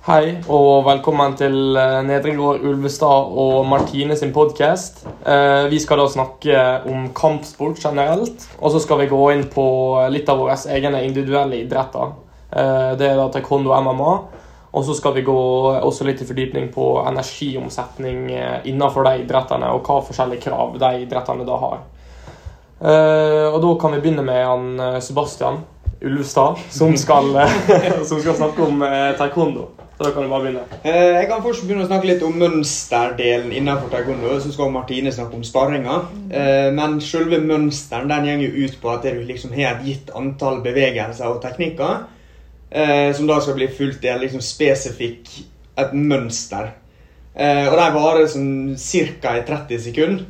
Hei og velkommen til eh, Nedregård Ulvestad og Martine sin podkast. Vi skal da snakke om kampsport generelt, og så skal vi gå inn på litt av våre egne individuelle idretter. Eh, Det er da taekwondo MMA. Og så skal vi gå også litt i fordypning på energiomsetning eh, innenfor de idrettene, og hva forskjellige krav de idrettene da har. Eh, Og da kan vi begynne med han eh, Sebastian Ulvestad, som skal, som skal snakke om eh, taekwondo. Så da kan du bare begynne. Eh, Jeg kan først begynne å snakke litt om mønsterdelen innenfor taekwondo. Så skal Martine snakke om sparringa. Eh, Men selve mønsteren den går jo ut på at du liksom har et gitt antall bevegelser og teknikker. eh, Som da skal bli fulgt i et liksom spesifikk et mønster. Eh, Og de varer sånn ca. i 30 sekunder.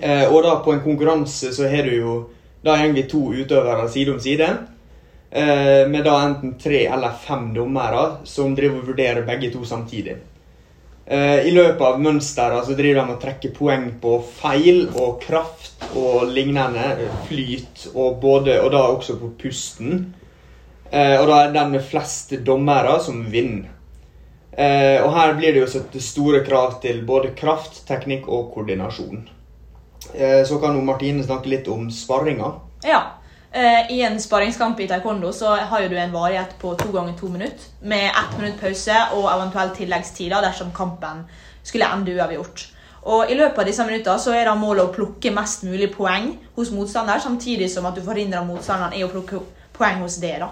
Eh, Og da på en konkurranse så har du jo Da går vi to utøvere side om side. Eh, med da enten tre eller fem dommere som driver og vurderer begge to samtidig. Eh, I løpet av mønsteret så driver de og trekker poeng på feil og kraft og lignende. Flyt og både Og da også på pusten. Eh, og da er den med flest dommere som vinner. Og her blir det jo satt store krav til både kraft, teknikk og koordinasjon. Så kan jo Martine snakke litt om sparringa. Ja. Eh, I en sparringskamp i taekwondo så har jo du en varighet på to ganger to minutter. Med ett minutt pause og eventuelt tilleggstider dersom kampen skulle ende uavgjort. Og I løpet av disse minuttene så er da målet å plukke mest mulig poeng hos motstander, samtidig som at du forhindrer motstanderen i å plukke poeng hos det. da.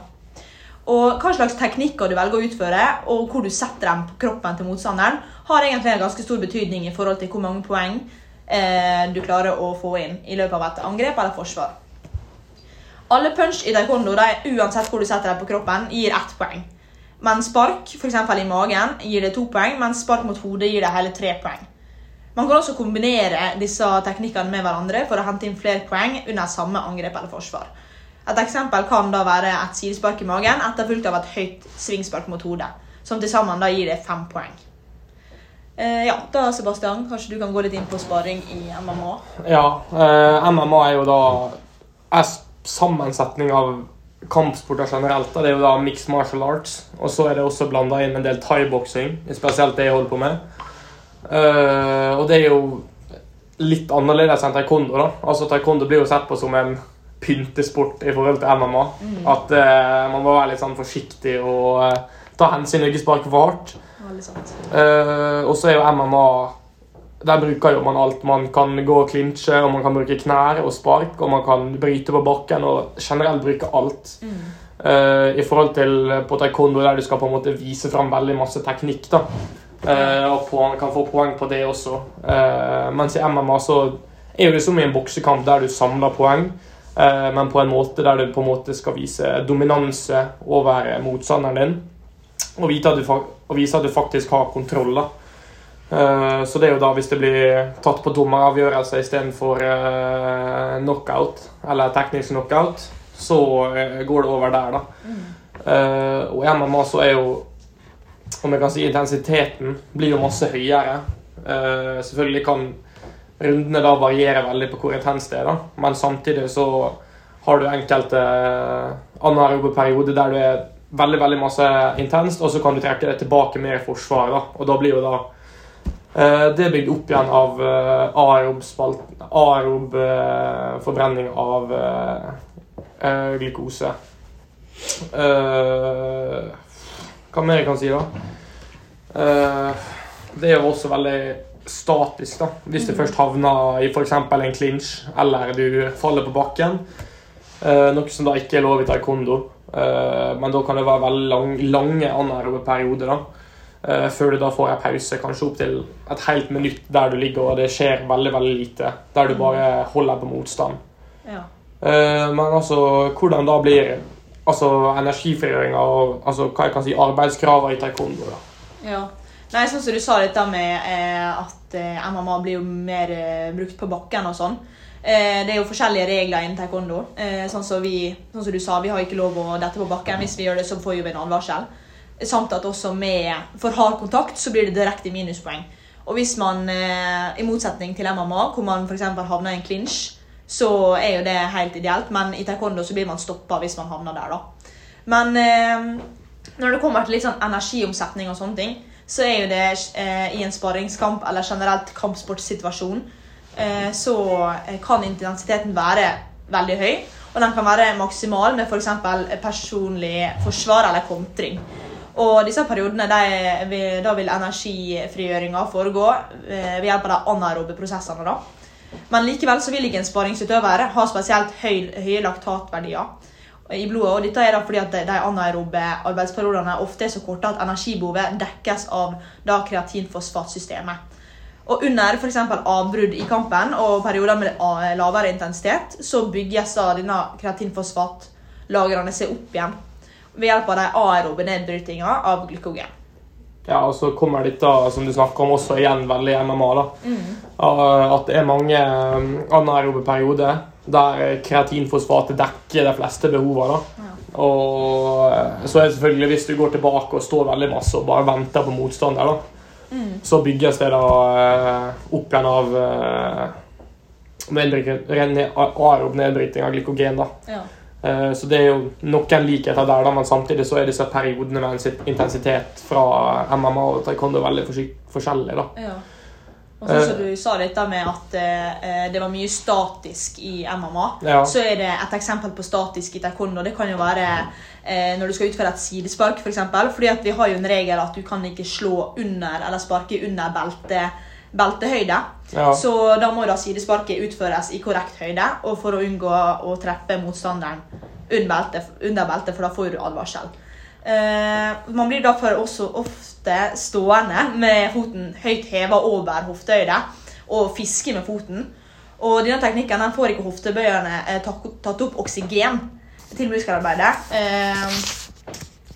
Og Hva slags teknikker du velger å utføre, og hvor du setter dem på kroppen til motstanderen, har egentlig en ganske stor betydning i forhold til hvor mange poeng eh, du klarer å få inn i løpet av et angrep eller forsvar. Alle punch i taekwondo, de, uansett hvor du setter deg på kroppen, gir ett poeng. Men spark, f.eks. i magen, gir det to poeng, mens spark mot hodet gir det hele tre poeng. Man kan også kombinere disse teknikkene med hverandre for å hente inn flere poeng under samme angrep eller forsvar. Et eksempel kan da være et sidespark i magen etterfulgt av et høyt svingspark mot hodet, som til sammen da gir det fem poeng. Eh, ja, da Sebastian, kanskje du kan gå litt inn på sparing i MMA? Ja, eh, MMA er jo da sammensetning av kampsporter generelt. Det er jo da mixed martial arts. Og så er det også blanda inn en del thaiboksing, spesielt det jeg holder på med. Uh, og det er jo litt annerledes enn taekwondo. da. Altså Taekwondo blir jo sett på som en pyntesport i forhold til MMA. At uh, man må være litt sånn forsiktig og uh, ta hensyn og ikke sparke for hardt. Og så er jo MMA Der bruker jo man alt. Man kan gå og klinsje, og man kan bruke knær og spark, og man kan bryte på bakken og generelt bruke alt. Eh, I forhold til på taekwondo, der du skal på en måte vise fram veldig masse teknikk. da. Uh, og på, man kan få poeng på det også. Uh, mens i MMA så er jo det som i en boksekamp der du samler poeng, eh, men på en måte der du på en måte skal vise dominanse over motstanderen din. Og, at du, og vise at du faktisk har kontroll. da. Eh, så det er jo da hvis det blir tatt på dommeravgjørelse istedenfor uh, knockout, eller teknisk knockout, så eh, går det over der, da. Mm. og i MMA så er jo om jeg kan si intensiteten blir jo masse høyere. Eh, selvfølgelig kan rundene da variere veldig på hvor intenst det er, da. men samtidig så har du enkelte eh, anaerobe perioder der du er veldig veldig masse intenst, og så kan du trekke det tilbake mer i forsvaret. da, og da blir jo da eh, det er bygd opp igjen av eh, forbrenning av eh, eh, glukose. Eh, hva mer jeg kan si, da? Eh, det er jo også veldig statisk, da. Hvis du først havner i f.eks. en clinch, eller du faller på bakken. Eh, noe som da ikke er lov i taekwondo. Eh, men da kan det være veldig lang, lange anaerobe perioder. da. Eh, før du da får en pause, kanskje opp til et helt minutt der du ligger og det skjer veldig veldig lite. Der du bare holder på motstand. Ja. Eh, men altså, hvordan da blir altså, energifrigjøringa og altså, hva jeg kan si, arbeidskravene i taekwondo? da? Ja. Nei, sånn som du sa da med eh, at eh, MMA blir jo mer eh, brukt på bakken og sånn. Eh, det er jo forskjellige regler innen taekwondo. Eh, sånn, som vi, sånn som du sa, vi har ikke lov å dette på bakken. Hvis vi gjør det, så får vi en advarsel. Samt at også med for hard kontakt så blir det direkte minuspoeng. Og hvis man, eh, i motsetning til MMA, hvor man f.eks. havner i en clinch, så er jo det helt ideelt. Men i taekwondo så blir man stoppa hvis man havner der, da. Men eh, Når det kommer til litt sånn energiomsetning og sånne ting, så er jo det eh, i en sparringskamp eller generelt kampsportsituasjon, så kan intensiteten være veldig høy. Og den kan være maksimal med f.eks. personlig forsvar eller kontring. Og disse periodene de, da vil energifrigjøringa foregå eh, ved hjelp av de anaerobe prosessene. da. Men likevel så vil ikke en sparingsutøver ha spesielt høy, høye laktatverdier i blodet. og Dette er da fordi at de de anaerobe arbeidsperiodene ofte er så korte at energibehovet dekkes av da kreatinfosfatsystemet. Og under f.eks. avbrudd i kampen og perioder med lavere intensitet, så bygges da denne kreatinfosfatlagrene seg opp igjen ved hjelp av de aerobe nedbrytinga av glykogen. Ja, og så kommer dette, som du snakker om, også igjen veldig MMA. da. Mm. At det er mange um, anaerobe perioder der kreatinfosfatet dekker de fleste behovene. da. Og uh, så er det selvfølgelig hvis du går tilbake og står veldig masse og bare venter på motstander, da, så bygges det da uh, opp igjen av aerob nedbryting av glykogen. da. Ja. Eh, Så det er jo noen likheter der, men samtidig så er disse periodene med intensitet fra MMA og taekwondo veldig forskjellig. da. Ja. Og sånn som du sa dette med at eh, det var mye statisk i MMA, Ja. så er det et eksempel på statisk i taekwondo. Det kan jo være eh, når du skal utføre et sidespark, f.eks. For fordi vi har jo en regel at du kan ikke slå under eller sparke under belte, beltehøyde. Ja. Så da må da sidesparket utføres i korrekt høyde, og for å unngå å treffe motstanderen under beltet, under beltet for da får du advarsel. Uh, man blir derfor også ofte stående med foten høyt heva over hoftehøyde og fiske med foten. Og denne teknikken den får ikke hoftebøyerne eh, tatt tatt opp oksygen til muskelarbeidet. Eh,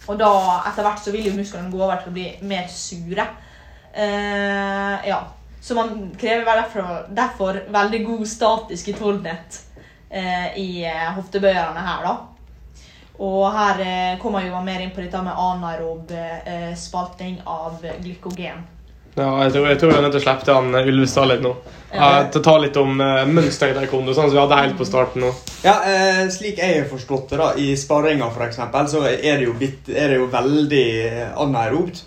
og da etter hvert så vil jo musklene gå over til å bli mer sure. Eh, ja. Så man krever derfor, derfor veldig god statisk utholdenhet eh, i eh, hoftebøyerne her, da. Og her eh, kommer jo man mer inn på dette med anaerob eh, spalting av glykogen. Ja, jeg tror, jeg tror jeg er nødt til å slippe til han eh, Ulvestad litt nå. Ja, til å ta litt om uh, mønster i taekwondo, sånn som vi hadde helt på starten nå. Ja, eh, Slik jeg har forstått det, da, i sparringa for eksempel, så er det jo, bit, er det jo veldig eh, anaerobt.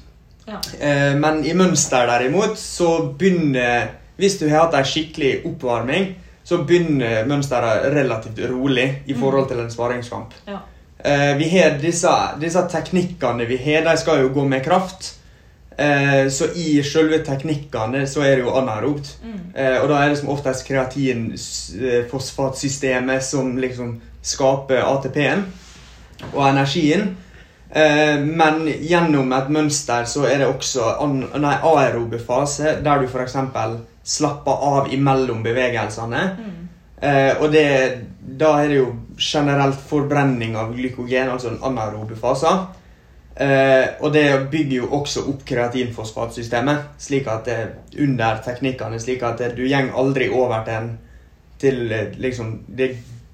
Ja. Eh, men i mønster derimot, så begynner Hvis du har hatt ei skikkelig oppvarming, så begynner mønsteret relativt rolig i forhold til en sparingskamp. Ja. Eh, vi har disse, disse teknikkene vi har, de skal jo gå med kraft. Eh, så i selve teknikkene så er det jo anaerobt. Mm. og da er det som oftest kreatinfosfatsystemet som liksom skaper ATP-en og energien. Eh, men gjennom et mønster så er det også an, nei, aerobe fase, der du f.eks. slapper av imellom bevegelsene. Eh, og det, da er det jo generelt forbrenning av glykogen, altså en anaerobe fase. Eh, og det bygger jo også opp kreatinfosfatsystemet, slik at det, under teknikkene, slik at det, du går aldri over til, en, til eh, liksom det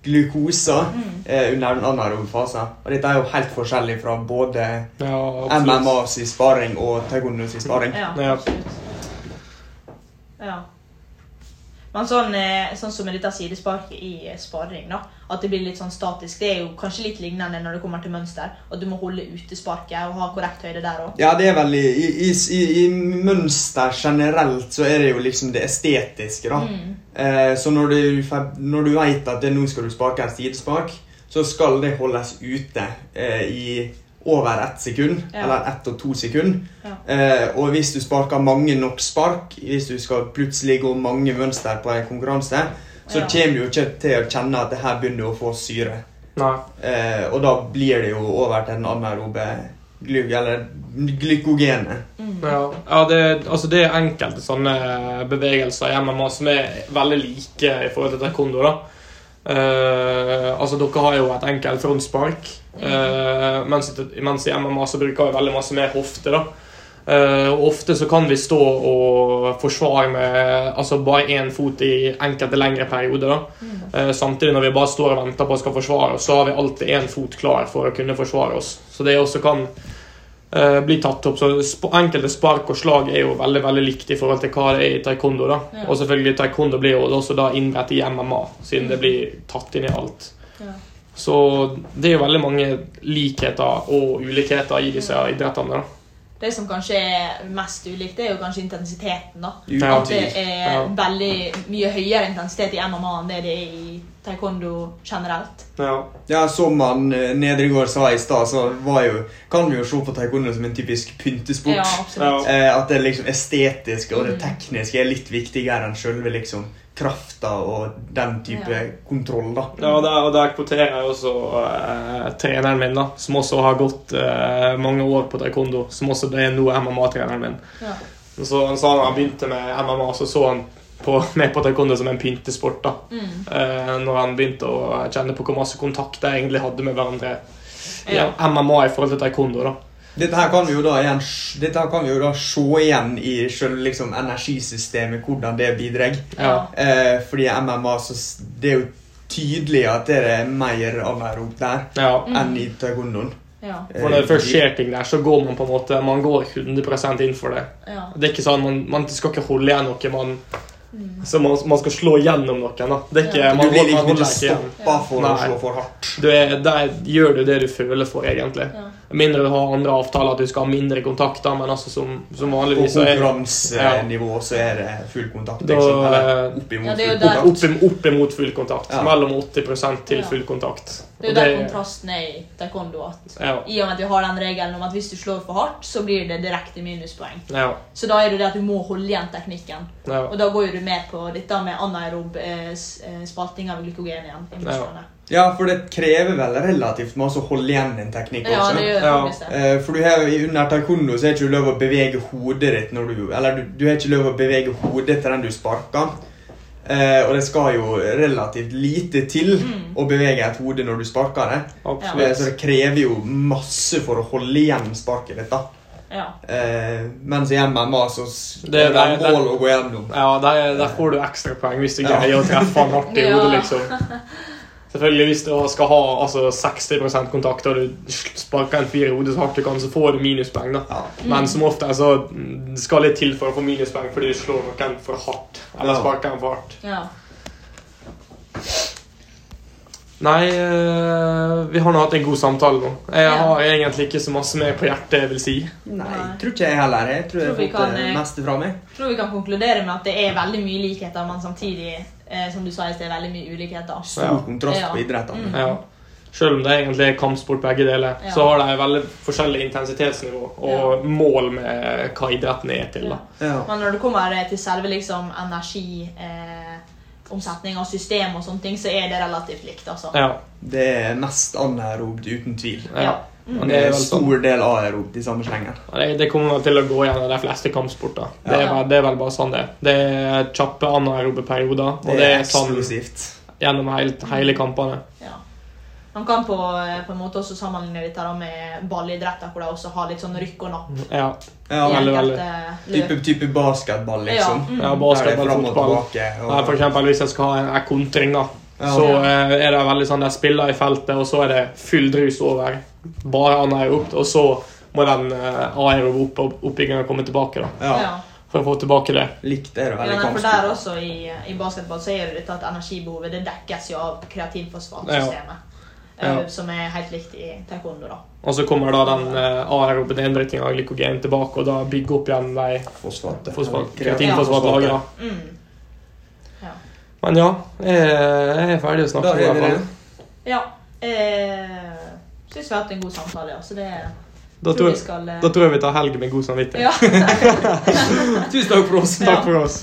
glukoser eh, under den anaerobe fasen. Og dette er jo helt forskjellig fra både Ja. MMA sin sparing og taekwondo sin sparing. Ja, Ja. absolutt. Ja. Men sånn, eh, sånn som med dette sidesparket i eh, sparring, da, at det blir litt sånn statisk, det er jo kanskje litt lignende når det kommer til mønster. At du må holde ute sparket og ha korrekt høyde der òg. Ja, det er veldig i, i, i, I mønster generelt så er det jo liksom det estetiske, da. Eh, så når du, når du vet at det, nå skal du sparke en sidespark, så skal det holdes ute eh, i over ett sekund, Ja. eller ett og to sekunder. Ja. Eh, og hvis du sparker mange nok spark, hvis du skal plutselig gå mange mønster på en konkurranse, så Ja. kommer du jo ikke til å kjenne at det her begynner å få syre. Eh, og da blir det jo over til den anaerobe glug, eller glykogene. Ja, ja det, altså det er enkelte sånne bevegelser i MMA som er veldig like i forhold til taekwondo. da. Eh, altså Dere har jo et enkelt frontspark, uh, mens, i- mens i MMA så bruker vi veldig masse mer hofte. da. uh, og Ofte så kan vi stå og forsvare med altså bare én fot i enkelte lengre perioder. da. Eh, samtidig når vi bare står og venter på å skal forsvare oss, så har vi alltid én fot klar for å kunne forsvare oss. Så det også kan eh, bli tatt opp. Så enkelte spark og slag er jo veldig veldig likt i forhold til hva det er i taekwondo. da. Ja. Og selvfølgelig taekwondo blir jo også da innbrett i MMA, siden det blir tatt inn i alt. Ja. Så det er jo veldig mange likheter og ulikheter i disse idrettene. da. Det som kanskje er mest ulikt, det er jo kanskje intensiteten. da. Ja, At det er Ja. veldig mye høyere intensitet i MMA enn det det er i taekwondo generelt. Ja. Ja, som han eh, Nedregård sa i stad, så var jo, kan vi jo se på taekwondo som en typisk pyntesport. Ja, absolutt. Eh, at det liksom estetiske og det tekniske er litt viktigere enn selve liksom krafta og den type Ja. kontroll, da. Ja, og der, og der kvoterer jeg også eh, treneren min, da, som også har gått eh, mange år på taekwondo. Som også er nå MMA-treneren min. Ja. Så han sa da han begynte med MMA, så så han på, med på taekwondo som en pyntesport. da. Mm. Eh, når han begynte å kjenne på hvor masse kontakt jeg egentlig hadde med hverandre. i Ja. MMA i forhold til taekwondo. da. Dette her kan vi jo da igjen Dette her kan vi jo da se igjen i selve liksom energisystemet, hvordan det bidrar. Ja. Eh, fordi MMA så Det er jo tydelig at det er mer anaerobt der Ja. Enn i taekwondoen. Ja. For når det først skjer ting der, så går man på en måte Man går 100 inn for det. Ja. Det er ikke sånn, Man, man skal ikke holde igjen noe. Man, Mm. så man, man skal slå gjennom noen. da. Det er ikke, Ja. Du blir liksom ikke stoppa for å slå for hardt. Du er, der gjør du det du føler for, egentlig. Ja. Mindre du har andre avtaler, at du skal ha mindre kontakter, men altså som, som På vanligvis så er konkurransenivå så er det full kontakt. Da, Liksom, oppimot Ja, det full kontakt. opp, opp imot full kontakt. Ja. Mellom 80 til full kontakt. Det er jo der kontrasten er i taekwondo. at ja, I og med at vi har den regelen om at hvis du slår for hardt, så blir det direkte minuspoeng. ja, Så da er det det at du må holde igjen teknikken. ja. Og da går jo du med på dette med anaerob eh, eh, spalting av glykogen igjen. Ja, for det krever vel relativt masse å holde igjen en teknikk Ja, også. det gjør Ja. faktisk det. Eh, For du har, Under taekwondo så er det ikke lov å bevege hodet ditt når du Eller du, du har ikke lov å bevege hodet til den du sparker. Eh, og det skal jo relativt lite til Mm. å bevege et hode når du sparker det. Eh, Absolutt. så det krever jo masse for å holde igjen sparket ditt. da. Ja. Eh, mens i MMA så Det- er det mål å gå gjennom. Ja, der, der får du ekstrapoeng hvis du Ja. greier å treffe han hardt i hodet, liksom. Selvfølgelig, hvis du skal ha altså, 60% kontakt og du sparker en fyr i hodet så hardt du kan, så får du minuspoeng. da. Ja. Men som ofte så mm, skal litt til for å få minuspoeng fordi du slår noen for hardt. Eller sparker en for hardt. ja. Nei, eh, vi har nå hatt en god samtale nå. Jeg Ja. har egentlig ikke så masse mer på hjertet, jeg vil si. Nei, tror ikke jeg heller. Jeg tror, Tror jeg har fått kan, det eh, meste fra meg. Tror vi kan konkludere med at det er veldig mye likheter, men samtidig, eh, som du sa i sted, veldig mye ulikheter. Stor Ja. kontrast Ja. på idrettene. Mm. Ja. Selv om det egentlig er kampsport begge deler, Ja. så har de veldig forskjellig intensitetsnivå og mål med hva idretten er til. da. Ja. Men når det kommer eh, til selve liksom, energi, eh, omsetning av system og sånne ting, så er det relativt likt. altså. Ja. Det er nest anaerobt, uten tvil. ja. Ja. Men Det er er en sånn. stor del aerobt i samme slengen. Ja, Det, det kommer til å gå gjennom de fleste kampsporter. Det, er, Ja. vel- det er vel bare sånn det er. Det er kjappe anaerobe perioder, og Det det er eksklusivt sånn gjennom hele, hele kampene. Ja. Man kan på, eh, på en måte også sammenligne dette med ballidretter, hvor de også har litt sånn rykk og napp Ja, Ja, veldig, veldig, enkelte type, type basketball, Ja, liksom. mm. ja basketball, er og fotball. tilbake. Nei, for eksempel hvis jeg skal ha en, en kontring, da, Ja. så eh, er det veldig sånn de spiller i feltet, og så er det full drus over. Bare anaerobt, og så må den eh, aerobe opp, opp, oppbygginga komme tilbake, da. ja. Ja. For å få tilbake det. Likt er det Ja, veldig ja, for der også i, i basketball så er det dette at energibehovet det dekkes jo av kreatinfosfatsystemet. Ja. eh, Som er helt likt i taekwondo. da. Og så kommer da den uh, aerobe nedbrytinga av glykogen tilbake, og da bygger opp igjen de Fosfat. fosfat, Kreatin- kreatinfosfatlagrene. Mm. Ja. Men ja, jeg, er ferdig å snakke. Da i er vi det. ja eh, Syns vi har hatt en god samtale, ja. Så det Da tror tror, vi skal eh, da tror jeg vi tar helg med god samvittighet. ja. Tusen takk for oss. Takk for oss.